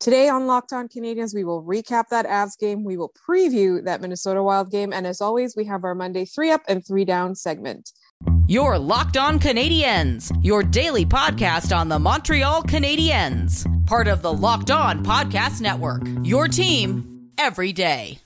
Today on Locked On Canadiens, we will recap that Avs game. We will preview that Minnesota Wild game. And as always, we have our Monday three up and three down segment. Your Locked On Canadiens, your daily podcast on the Montreal Canadiens, part of the Locked On Podcast Network. Your team every day.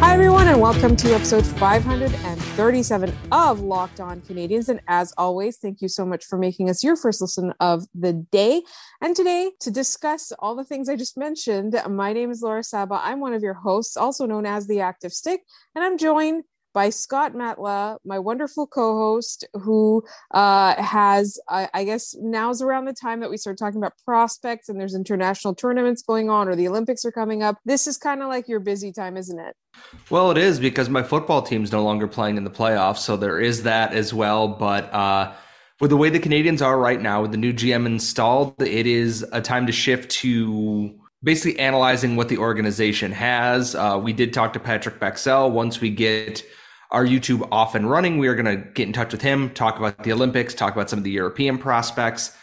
Hi, everyone, and welcome to episode 537 of Locked On Canadiens. And as always, thank you so much for making us your first listen of the day. And today, to discuss all the things I just mentioned, my name is Laura Saba. I'm one of your hosts, also known as the Active Stick, and I'm joined by Scott Matla, my wonderful co-host, who uh, has, I, I, guess, now's around the time that we start talking about prospects and there's international tournaments going on or the Olympics are coming up. This is kind of like your busy time, isn't it? Well, it is because my football team's no longer playing in the playoffs, so there is that as well. But uh, with the way the Canadiens are right now, with the new GM installed, it is a time to shift to basically analyzing what the organization has. Uh, we did talk to Patrik Bexell once we get our YouTube off and running. We are going to get in touch with him, talk about the Olympics, talk about some of the European prospects.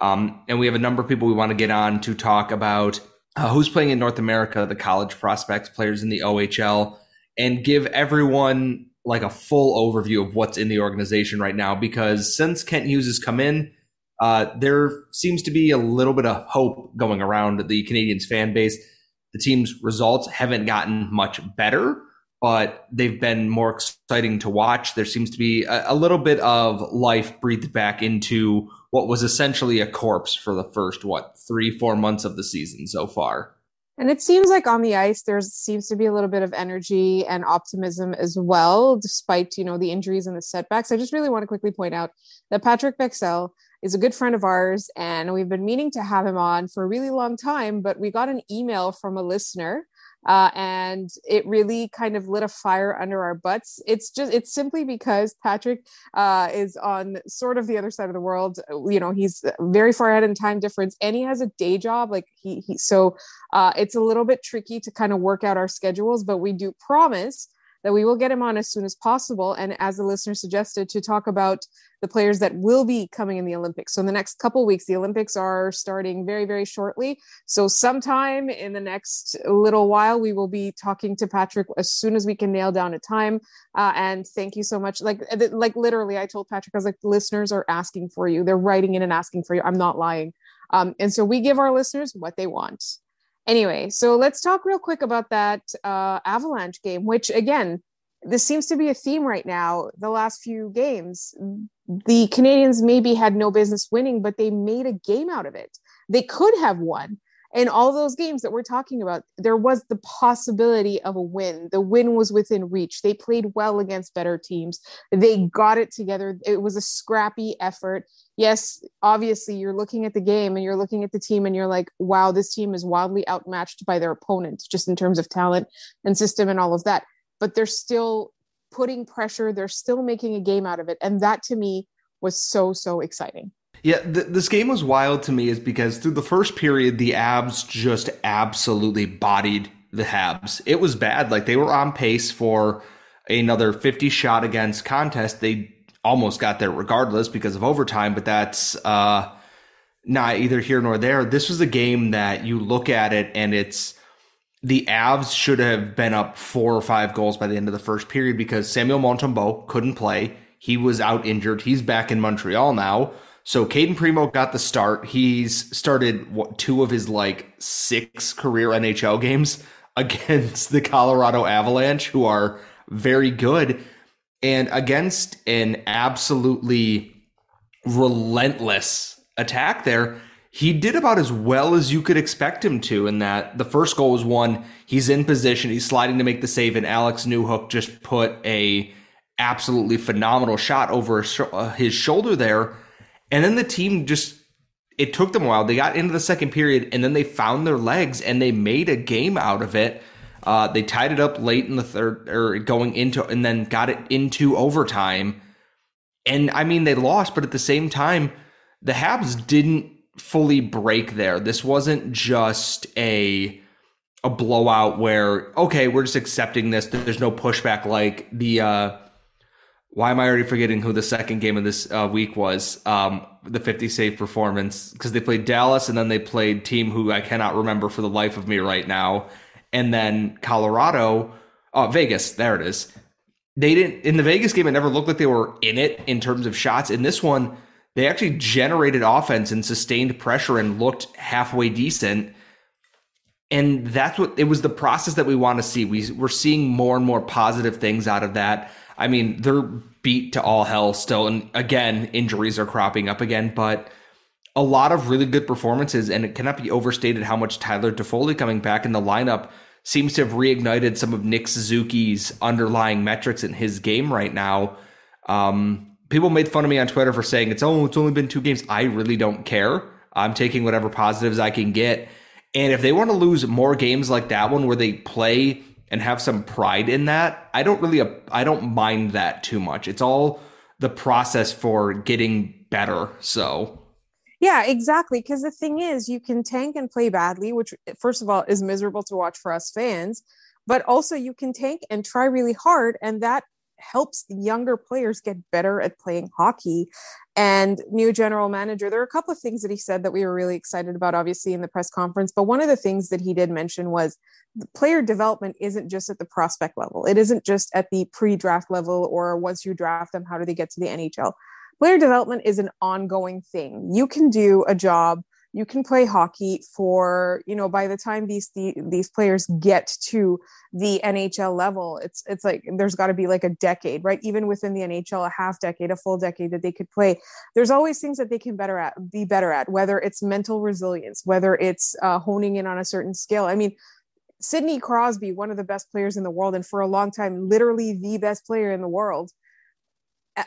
Um, and we have a number of people we want to get on to talk about uh, who's playing in North America, the college prospects, players in the OHL, and give everyone like a full overview of what's in the organization right now. Because since Kent Hughes has come in, uh, there seems to be a little bit of hope going around the Canadiens fan base. The team's results haven't gotten much better but they've been more exciting to watch. There seems to be a, a, little bit of life breathed back into what was essentially a corpse for the first, what, three, four months of the season so far. And it seems like on the ice, there seems to be a little bit of energy and optimism as well, despite, you know, the injuries and the setbacks. I just really want to quickly point out that Patrik Bexell is a good friend of ours, and we've been meaning to have him on for a really long time, but we got an email from a listener uh, and it really kind of lit a fire under our butts. It's just it's simply because Patrik uh, is on sort of the other side of the world. You know, he's very far ahead in time difference, and he has a day job. Like he, he so uh, it's a little bit tricky to kind of work out our schedules, but we do promise that we will get him on as soon as possible. And as the listener suggested, to talk about the players that will be coming in the Olympics. So in the next couple weeks, the Olympics are starting very, very shortly. So sometime in the next little while, we will be talking to Patrik as soon as we can nail down a time. Uh, and thank you so much. Like, like literally, I told Patrik, I was like, listeners are asking for you. They're writing in and asking for you. I'm not lying. Um, and so we give our listeners what they want. Anyway, so let's talk real quick about that uh, Avalanche game, which again, this seems to be a theme right now. The last few games, the Canadiens maybe had no business winning, but they made a game out of it. They could have won, in all those games that we're talking about, there was the possibility of a win. The win was within reach. They played well against better teams. They got it together. It was a scrappy effort. Yes, obviously, you're looking at the game and you're looking at the team and you're like, wow, this team is wildly outmatched by their opponents, just in terms of talent and system and all of that. But they're still putting pressure, they're still making a game out of it. And that to me was so, so exciting. Yeah, th- this game was wild to me is because through the first period, the Avs just absolutely bodied the Habs. It was bad. Like they were on pace for another 50 shot against contest. They almost got there regardless because of overtime, but that's uh, not either here nor there. This was a game that you look at it and it's the Avs should have been up four or five goals by the end of the first period because Samuel Montembeault couldn't play. He was out injured. He's back in Montreal now. So Cayden Primeau got the start. He's started what, two of his like six career NHL games against the Colorado Avalanche, who are very good, and against an absolutely relentless attack there. He did about as well as you could expect him to in that the first goal was one. He's in position. He's sliding to make the save, and Alex Newhook just put a absolutely phenomenal shot over his uh, shoulder there and then the team just it took them a while. They got into the second period and then they found their legs and they made a game out of it. Uh, they tied it up late in the third or going into and then got it into overtime. And I mean they lost, but at the same time, the Habs didn't fully break there. This wasn't just a a blowout where okay, we're just accepting this. There's no pushback like the. Uh, why am I already forgetting who the second game of this uh, week was? Um, the 50 save performance because they played Dallas and then they played team who I cannot remember for the life of me right now, and then Colorado, oh Vegas, there it is. They didn't in the Vegas game. It never looked like they were in it in terms of shots. In this one, they actually generated offense and sustained pressure and looked halfway decent. And that's what it was the process that we want to see. We, we're seeing more and more positive things out of that. I mean, they're beat to all hell still. And again, injuries are cropping up again, but a lot of really good performances. And it cannot be overstated how much Tyler Toffoli coming back in the lineup seems to have reignited some of Nick Suzuki's underlying metrics in his game right now. Um, people made fun of me on Twitter for saying it's oh it's only been two games. I really don't care. I'm taking whatever positives I can get. And if they want to lose more games like that one where they play and have some pride in that, I don't really I don't mind that too much. It's all the process for getting better. So yeah, exactly. Because the thing is, you can tank and play badly, which first of all is miserable to watch for us fans, but also you can tank and try really hard, and that helps the younger players get better at playing hockey. And new general manager, there are a couple of things that he said that we were really excited about, obviously, in the press conference. But one of the things that he did mention was player development isn't just at the prospect level, it isn't just at the pre draft level or once you draft them, how do they get to the NHL? Player development is an ongoing thing. You can do a job you can play hockey for you know by the time these the, these players get to the NHL level it's it's like there's got to be like a decade right? Even within the NHL a half decade a full decade that they could play. There's always things that they can better at be better at whether it's mental resilience whether it's uh, honing in on a certain skill. I mean Sidney Crosby one of the best players in the world and for a long time literally the best player in the world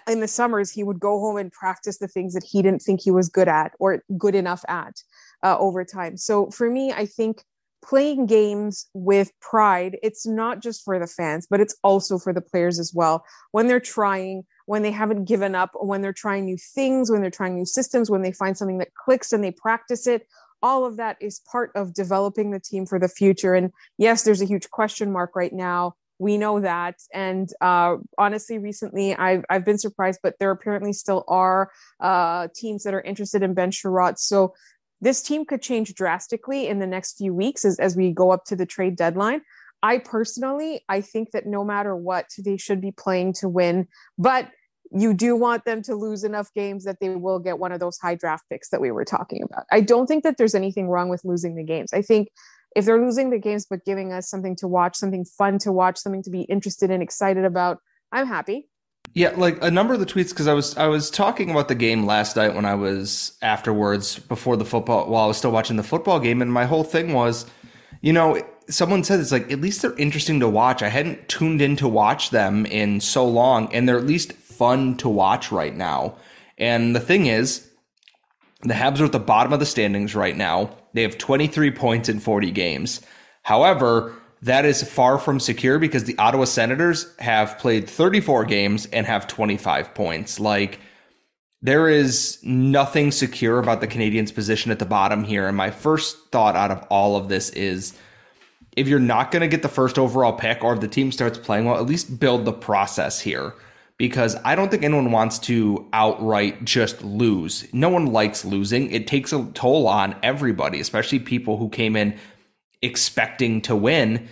in the summers he would go home and practice the things that he didn't think he was good at or good enough at uh, over time. So for me i think playing games with pride it's not just for the fans but it's also for the players as well. When they're trying when they haven't given up when they're trying new things when they're trying new systems when they find something that clicks and they practice it all of that is part of developing the team for the future. And yes there's a huge question mark right now we know that. And uh, honestly recently I've, I've been surprised but there apparently still are uh, teams that are interested in ben Chiarot. so this team could change drastically in the next few weeks as, as we go up to the trade deadline. I personally i think that no matter what they should be playing to win but you do want them to lose enough games that they will get one of those high draft picks that we were talking about. I don't think that there's anything wrong with losing the games. I think if they're losing the games but giving us something to watch, something fun to watch, something to be interested and excited about, I'm happy. Yeah, like a number of the tweets because I was I was talking about the game last night when I was afterwards before the football while I was still watching the football game and my whole thing was, you know, someone said it's like at least they're interesting to watch. I hadn't tuned in to watch them in so long and they're at least fun to watch right now. And the thing is, the Habs are at the bottom of the standings right now. They have 23 points in 40 games. However, that is far from secure because the Ottawa Senators have played 34 games and have 25 points. Like, there is nothing secure about the Canadiens' position at the bottom here. And my first thought out of all of this is if you're not going to get the first overall pick or if the team starts playing well, at least build the process here because I don't think anyone wants to outright just lose. No one likes losing. It takes a toll on everybody, especially people who came in expecting to win.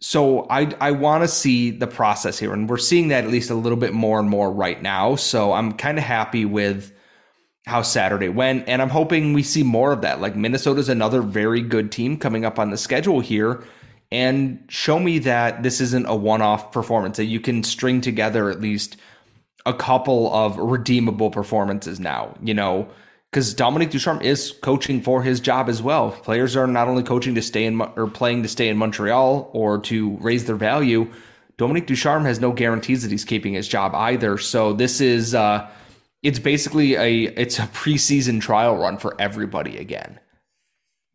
So I I want to see the process here, and we're seeing that at least a little bit more and more right now. So I'm kind of happy with how Saturday went, and I'm hoping we see more of that. Like Minnesota's another very good team coming up on the schedule here and show me that this isn't a one-off performance that you can string together at least a couple of redeemable performances now you know because Dominique Ducharme is coaching for his job as well. Players are not only coaching to stay in or playing to stay in Montreal or to raise their value. Dominique Ducharme has no guarantees that he's keeping his job either. So this is uh, it's basically a it's a preseason trial run for everybody again.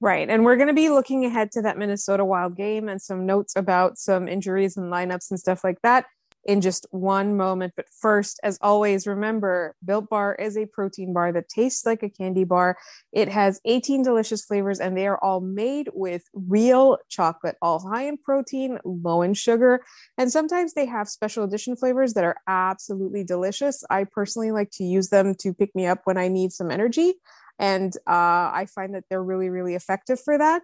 Right. And we're going to be looking ahead to that Minnesota Wild game and some notes about some injuries and lineups and stuff like that in just one moment. But first, as always, remember Built Bar is a protein bar that tastes like a candy bar. It has 18 delicious flavors, and they are all made with real chocolate, all high in protein, low in sugar. And sometimes they have special edition flavors that are absolutely delicious. I personally like to use them to pick me up when I need some energy. And uh, I find that they're really, really effective for that.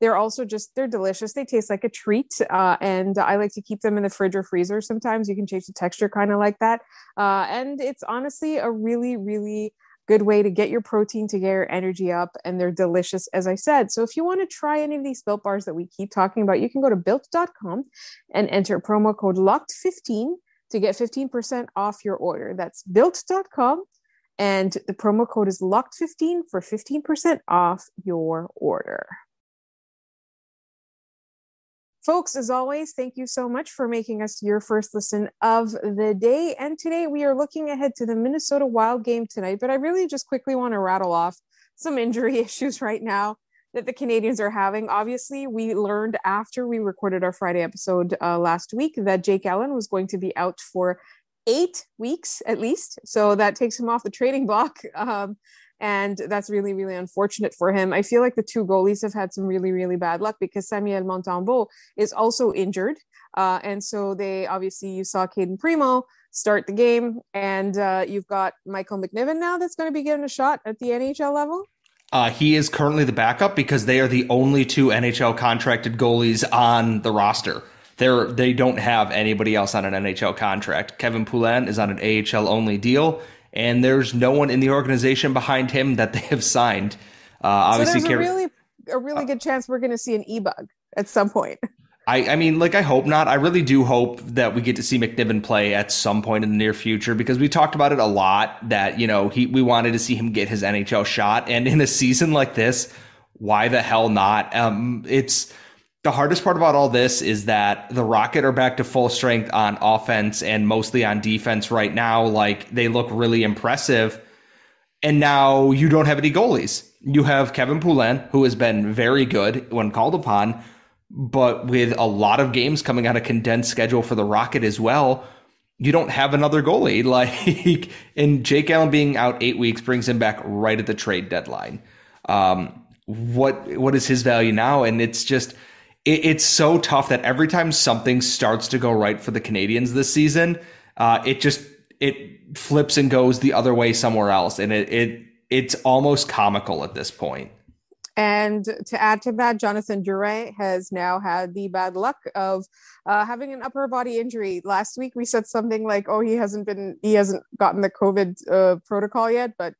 They're also just they're delicious. They taste like a treat, uh, and I like to keep them in the fridge or freezer. Sometimes you can change the texture, kind of like that. Uh, and it's honestly a really, really good way to get your protein to get your energy up and they're delicious as i said so if you want to try any of these built bars that we keep talking about you can go to built.com and enter promo code locked15 to get 15% off your order that's built.com and the promo code is locked15 for 15% off your order Folks, as always, thank you so much for making us your first listen of the day. And today we are looking ahead to the Minnesota Wild game tonight. But I really just quickly want to rattle off some injury issues right now that the Canadiens are having. Obviously, we learned after we recorded our Friday episode uh, last week that Jake Allen was going to be out for eight weeks at least. So that takes him off the trading block. Um, and that's really really unfortunate for him. I feel like the two goalies have had some really really bad luck because Samuel Montembeault is also injured, uh, and so they obviously you saw Cayden Primeau start the game, and uh, you've got Michael McNiven now that's going to be given a shot at the NHL level. Uh, he is currently the backup because they are the only two NHL contracted goalies on the roster. They're, they don't have anybody else on an NHL contract. Kevin Poulin is on an AHL only deal, and there's no one in the organization behind him that they have signed. Uh, obviously, so there's a really a really good chance we're going to see an e-bug at some point. I, I mean, like, I hope not. I really do hope that we get to see McNiven play at some point in the near future because we talked about it a lot that, you know, he, we wanted to see him get his NHL shot. And in a season like this, why the hell not? Um, it's, the hardest part about all this is that the Rocket are back to full strength on offense and mostly on defense right now. Like they look really impressive. And now you don't have any goalies. You have Kevin Poulin, who has been very good when called upon, but with a lot of games coming on a condensed schedule for the Rocket as well, you don't have another goalie. Like, and Jake Allen being out eight weeks brings him back right at the trade deadline. Um, what what is his value now? And it's just it, it's so tough that every time something starts to go right for the Canadiens this season, uh, it just it flips and goes the other way somewhere else, and it it it's almost comical at this point. And to add to that, Jonathan Drouin has now had the bad luck of uh, having an upper body injury. Last week we said something like, "Oh, he hasn't been, he hasn't gotten the COVID uh, protocol yet," but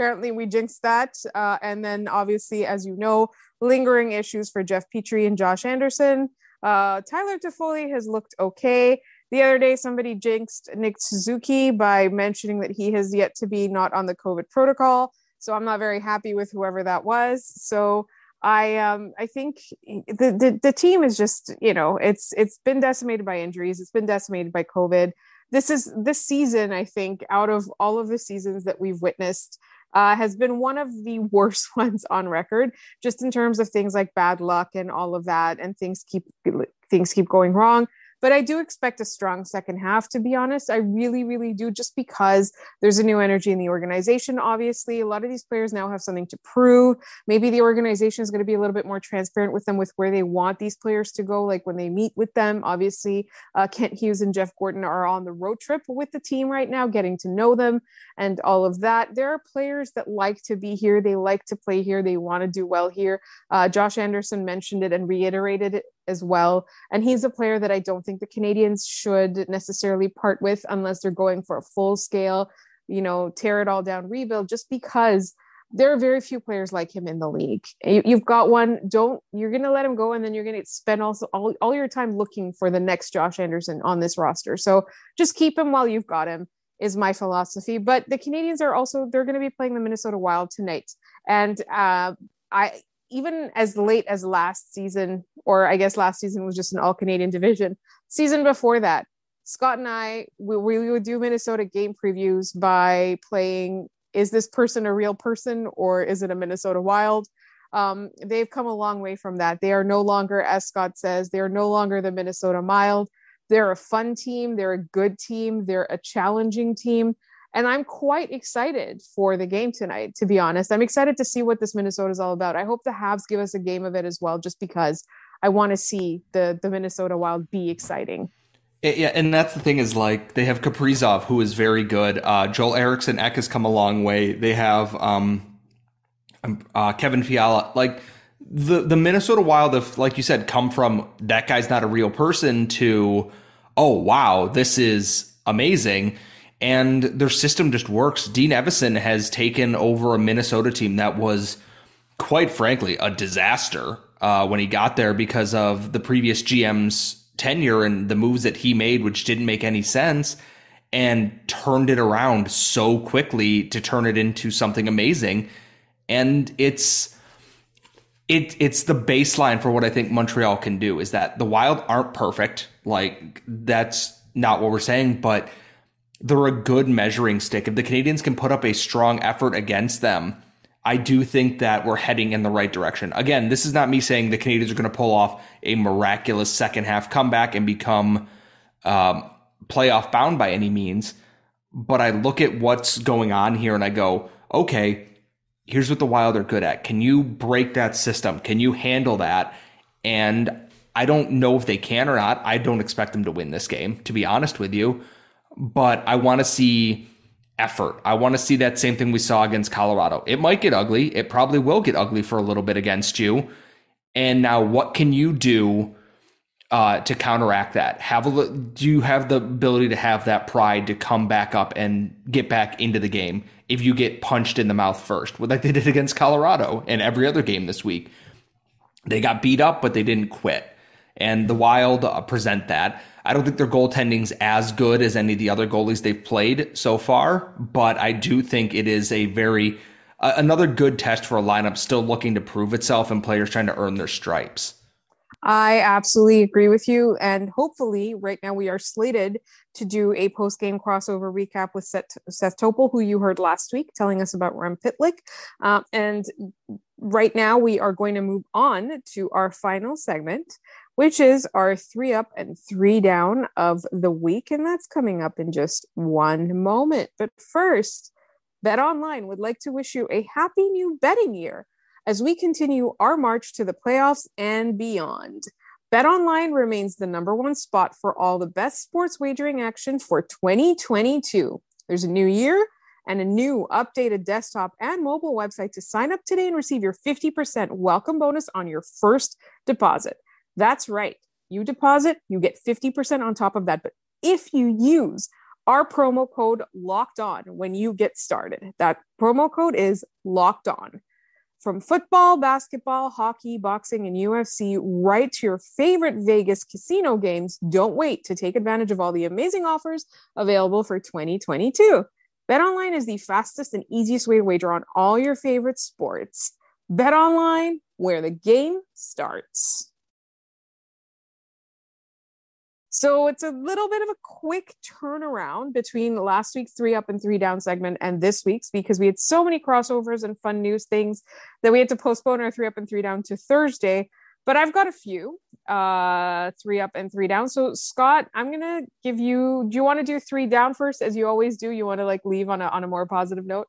apparently we jinxed that. Uh, and then obviously, as you know, lingering issues for Jeff Petry and Josh Anderson. Uh, Tyler Toffoli has looked okay. The other day, somebody jinxed Nick Suzuki by mentioning that he has yet to be not on the COVID protocol. So I'm not very happy with whoever that was. So I um I think the, the the team is just you know it's it's been decimated by injuries. It's been decimated by COVID. This is this season I think out of all of the seasons that we've witnessed uh, has been one of the worst ones on record, just in terms of things like bad luck and all of that, and things keep things keep going wrong. But I do expect a strong second half, to be honest. I really, really do, just because there's a new energy in the organization. Obviously, a lot of these players now have something to prove. Maybe the organization is going to be a little bit more transparent with them with where they want these players to go, like when they meet with them. Obviously, uh, Kent Hughes and Jeff Gorton are on the road trip with the team right now, getting to know them and all of that. There are players that like to be here, they like to play here, they want to do well here. Uh, Josh Anderson mentioned it and reiterated it as well. And he's a player that I don't think the Canadiens should necessarily part with unless they're going for a full scale, you know, tear it all down rebuild, just because there are very few players like him in the league. You, have got one. Don't you're going to let him go, and then you're going to spend also all, all your time looking for the next Josh Anderson on this roster. So just keep him while you've got him is my philosophy. But the Canadiens are also they're going to be playing the Minnesota Wild tonight, and uh, I even as late as last season, or I guess last season was just an all Canadian division. Season before that, Scott and I, we, we would do Minnesota game previews by playing Is this person a real person or is it a Minnesota Wild? Um, they've come a long way from that. They are no longer, as Scott says, they are no longer the Minnesota Mild. They're a fun team, they're a good team, they're a challenging team. And I'm quite excited for the game tonight, to be honest. I'm excited to see what this Minnesota is all about. I hope the Habs give us a game of it as well, just because I want to see the, the Minnesota Wild be exciting. Yeah, and that's the thing is like they have Kaprizov, who is very good. Uh, Joel Eriksson Ek has come a long way. They have um, um, uh, Kevin Fiala. Like the the Minnesota Wild have, like you said, come from that guy's not a real person to oh wow, this is amazing. And their system just works. Dean Evason has taken over a Minnesota team that was, quite frankly, a disaster uh, when he got there because of the previous GM's tenure and the moves that he made, which didn't make any sense, and turned it around so quickly to turn it into something amazing. And it's it it's the baseline for what I think Montreal can do is that the Wild aren't perfect. Like that's not what we're saying, but they're a good measuring stick. If the Canadiens can put up a strong effort against them, I do think that we're heading in the right direction. Again, this is not me saying the Canadiens are going to pull off a miraculous second half comeback and become um, playoff bound by any means. But I look at what's going on here and I go, okay, here's what the Wild are good at. Can you break that system? Can you handle that? And I don't know if they can or not. I don't expect them to win this game, to be honest with you. But I want to see effort. I want to see that same thing we saw against Colorado. It might get ugly. It probably will get ugly for a little bit against you. And now, what can you do uh, to counteract that? Have a do you have the ability to have that pride to come back up and get back into the game if you get punched in the mouth first, like they did against Colorado and every other game this week? They got beat up, but they didn't quit. And the Wild uh, present that. I don't think their goaltending's as good as any of the other goalies they've played so far, but I do think it is a very uh, another good test for a lineup still looking to prove itself and players trying to earn their stripes. I absolutely agree with you. And hopefully, right now, we are slated to do a post game crossover recap with Seth, Seth Topol, who you heard last week telling us about Rem Pitlick. Uh, and right now, we are going to move on to our final segment, which is our three up and three down of the week. And that's coming up in just one moment. But first, Bet Online would like to wish you a happy new betting year as we continue our march to the playoffs and beyond. Bet Online remains the number one spot for all the best sports wagering action for 2022. There's a new year and a new updated desktop and mobile website to sign up today and receive your 50% welcome bonus on your first deposit. That's right. You deposit, you get 50% on top of that. But if you use our promo code locked on when you get started, that promo code is locked on. From football, basketball, hockey, boxing, and UFC, right to your favorite Vegas casino games, don't wait to take advantage of all the amazing offers available for 2022. BetOnline is the fastest and easiest way to wager on all your favorite sports. BetOnline, where the game starts. So it's a little bit of a quick turnaround between last week's three up and three down segment and this week's because we had so many crossovers and fun news things that we had to postpone our three up and three down to Thursday. But I've got a few uh, three up and three down. So Scott, I'm gonna give you. Do you want to do three down first, as you always do? You want to like leave on a on a more positive note?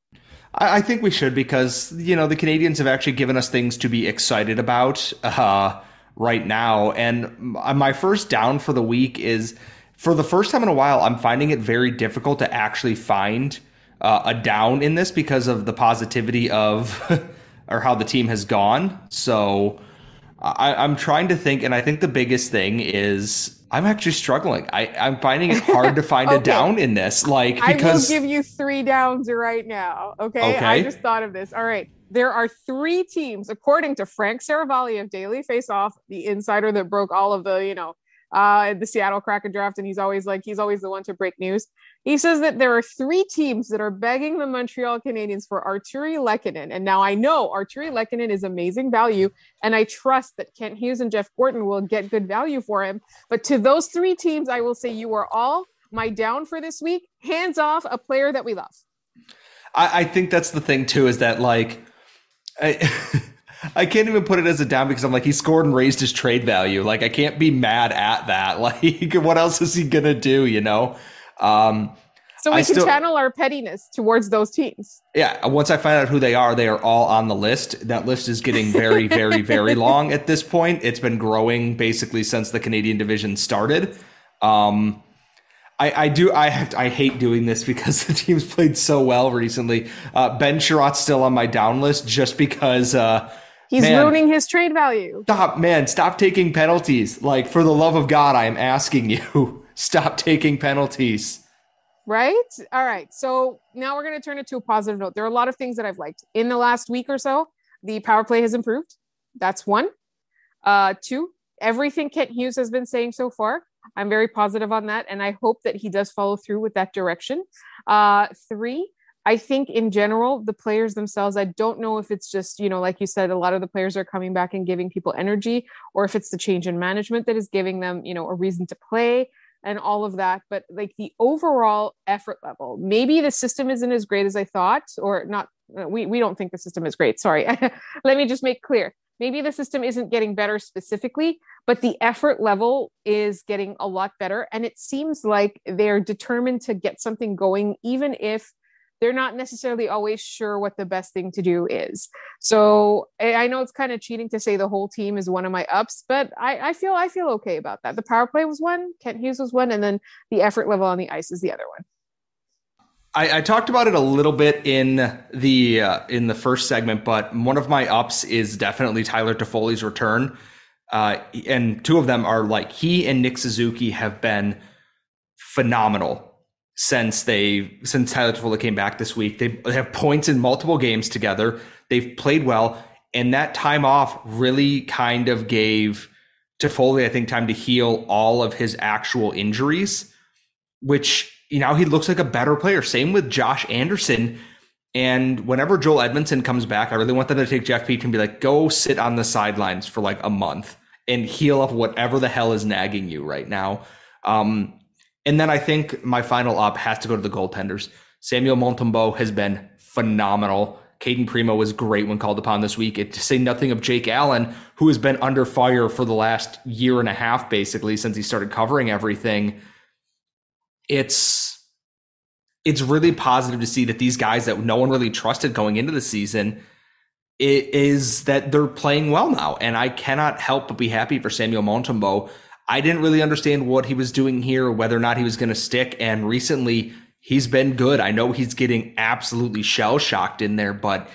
I, I think we should because you know the Canadiens have actually given us things to be excited about. Uh, right now. And my first down for the week is for the first time in a while, I'm finding it very difficult to actually find uh, a down in this because of the positivity of or how the team has gone. So I, I'm trying to think, and I think the biggest thing is I'm actually struggling. I, I'm finding it hard to find okay. a down in this. Like because I will give you three downs right now. Okay? okay. I just thought of this. All right there are three teams, according to Frank Seravalli of Daily Face Off, the insider that broke all of the, you know, uh, the Seattle Kraken draft, and he's always like he's always the one to break news. He says that there are three teams that are begging the Montreal Canadiens for Artturi Lehkonen, and now I know Artturi Lehkonen is amazing value, and I trust that Kent Hughes and Jeff Gorton will get good value for him. But to those three teams, I will say you are all my down for this week. Hands off a player that we love. I think that's the thing too, is that like I, I can't even put it as a down because I'm like he scored and raised his trade value. Like I can't be mad at that. Like what else is he gonna do? You know. Um, so we I can still, channel our pettiness towards those teams. Yeah. Once I find out who they are, they are all on the list. That list is getting very, very, very long at this point. It's been growing basically since the Canadian division started. Um, I, I do. I have. To, I hate doing this because the team's played so well recently. Uh, ben Chiarot's still on my down list just because. Uh, He's man, ruining his trade value. Stop, man. Stop taking penalties. Like, for the love of God, I am asking you, stop taking penalties. Right? All right. So now we're going to turn it to a positive note. There are a lot of things that I've liked. In the last week or so, the power play has improved. That's one. Uh, two, everything Kent Hughes has been saying so far, I'm very positive on that. And I hope that he does follow through with that direction. Uh, three, I think in general, the players themselves, I don't know if it's just, you know, like you said, a lot of the players are coming back and giving people energy, or if it's the change in management that is giving them, you know, a reason to play and all of that. But like the overall effort level, maybe the system isn't as great as I thought, or not. Uh, we, we don't think the system is great. Sorry. Let me just make clear. Maybe the system isn't getting better specifically, but the effort level is getting a lot better. And it seems like they're determined to get something going, even if they're not necessarily always sure what the best thing to do is. So I know it's kind of cheating to say the whole team is one of my ups, but I, I feel I feel okay about that. The power play was one, Kent Hughes was one, and then the effort level on the ice is the other one. I, I talked about it a little bit in the uh, in the first segment, but one of my ups is definitely Tyler Toffoli's return, uh, and two of them are like he and Nick Suzuki have been phenomenal since they since Tyler Toffoli came back this week. They, have points in multiple games together. They've played well, and that time off really kind of gave Toffoli, I think, time to heal all of his actual injuries, which you know he looks like a better player. Same with Josh Anderson. And whenever Joel Edmondson comes back, I really want them to take Jeff Petry and be like, go sit on the sidelines for like a month and heal up whatever the hell is nagging you right now. Um, and then I think my final up has to go to the goaltenders. Samuel Montembeault has been phenomenal. Cayden Primeau was great when called upon this week. It, to say nothing of Jake Allen, who has been under fire for the last year and a half, basically, since he started covering everything. It's it's really positive to see that these guys that no one really trusted going into the season is that they're playing well now. And I cannot help but be happy for Samuel Montembeault. I didn't really understand what he was doing here, whether or not he was going to stick. And recently, he's been good. I know he's getting absolutely shell shocked in there, but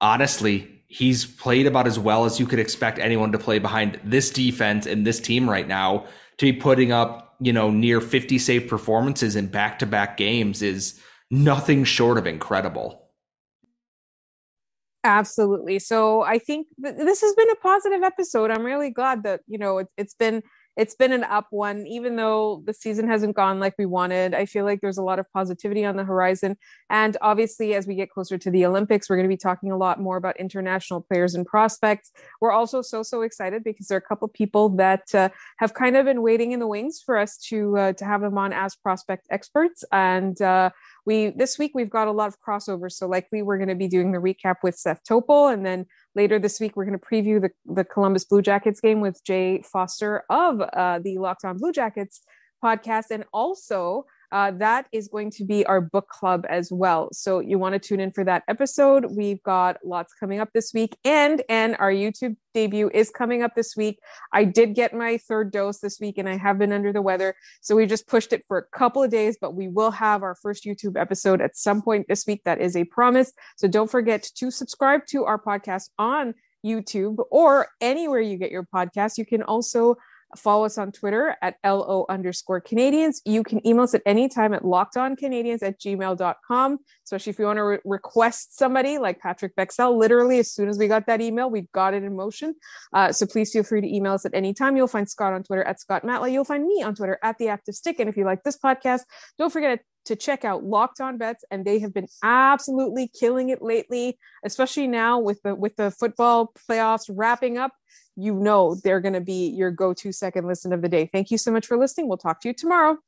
honestly, he's played about as well as you could expect anyone to play behind this defense and this team right now to be putting up, you know, near 50 save performances in back to back games is nothing short of incredible. Absolutely. So I think th- this has been a positive episode. I'm really glad that, you know, it, it's been it's been an up one, even though the season hasn't gone like we wanted. I feel like there's a lot of positivity on the horizon. And obviously, as we get closer to the Olympics, we're going to be talking a lot more about international players and prospects. We're also so, so excited because there are a couple of people that uh, have kind of been waiting in the wings for us to, uh, to have them on as prospect experts. And uh, we this week we've got a lot of crossovers. So likely we're going to be doing the recap with Seth Topol, and then later this week we're going to preview the the Columbus Blue Jackets game with Jay Foster of uh, the Locked On Blue Jackets podcast, and also uh, that is going to be our book club as well. So you want to tune in for that episode. We've got lots coming up this week, and and our YouTube debut is coming up this week. I did get my third dose this week, and I have been under the weather, so we just pushed it for a couple of days. But we will have our first YouTube episode at some point this week. That is a promise. So don't forget to subscribe to our podcast on YouTube or anywhere you get your podcast. You can also Follow us on Twitter at LO underscore Canadiens. You can email us at any time at lockedoncanadiens at gmail.com. Especially if you want to re- request somebody like Patrik Bexell. Literally, as soon as we got that email, we've got it in motion. Uh, so please feel free to email us at any time. You'll find Scott on Twitter at Scott Matla. You'll find me on Twitter at The Active Stick. And if you like this podcast, don't forget to check out Locked On Bets, and they have been absolutely killing it lately, especially now with the with the football playoffs wrapping up you know they're going to be your go to second listen of the day. Thank you so much for listening. We'll talk to you tomorrow.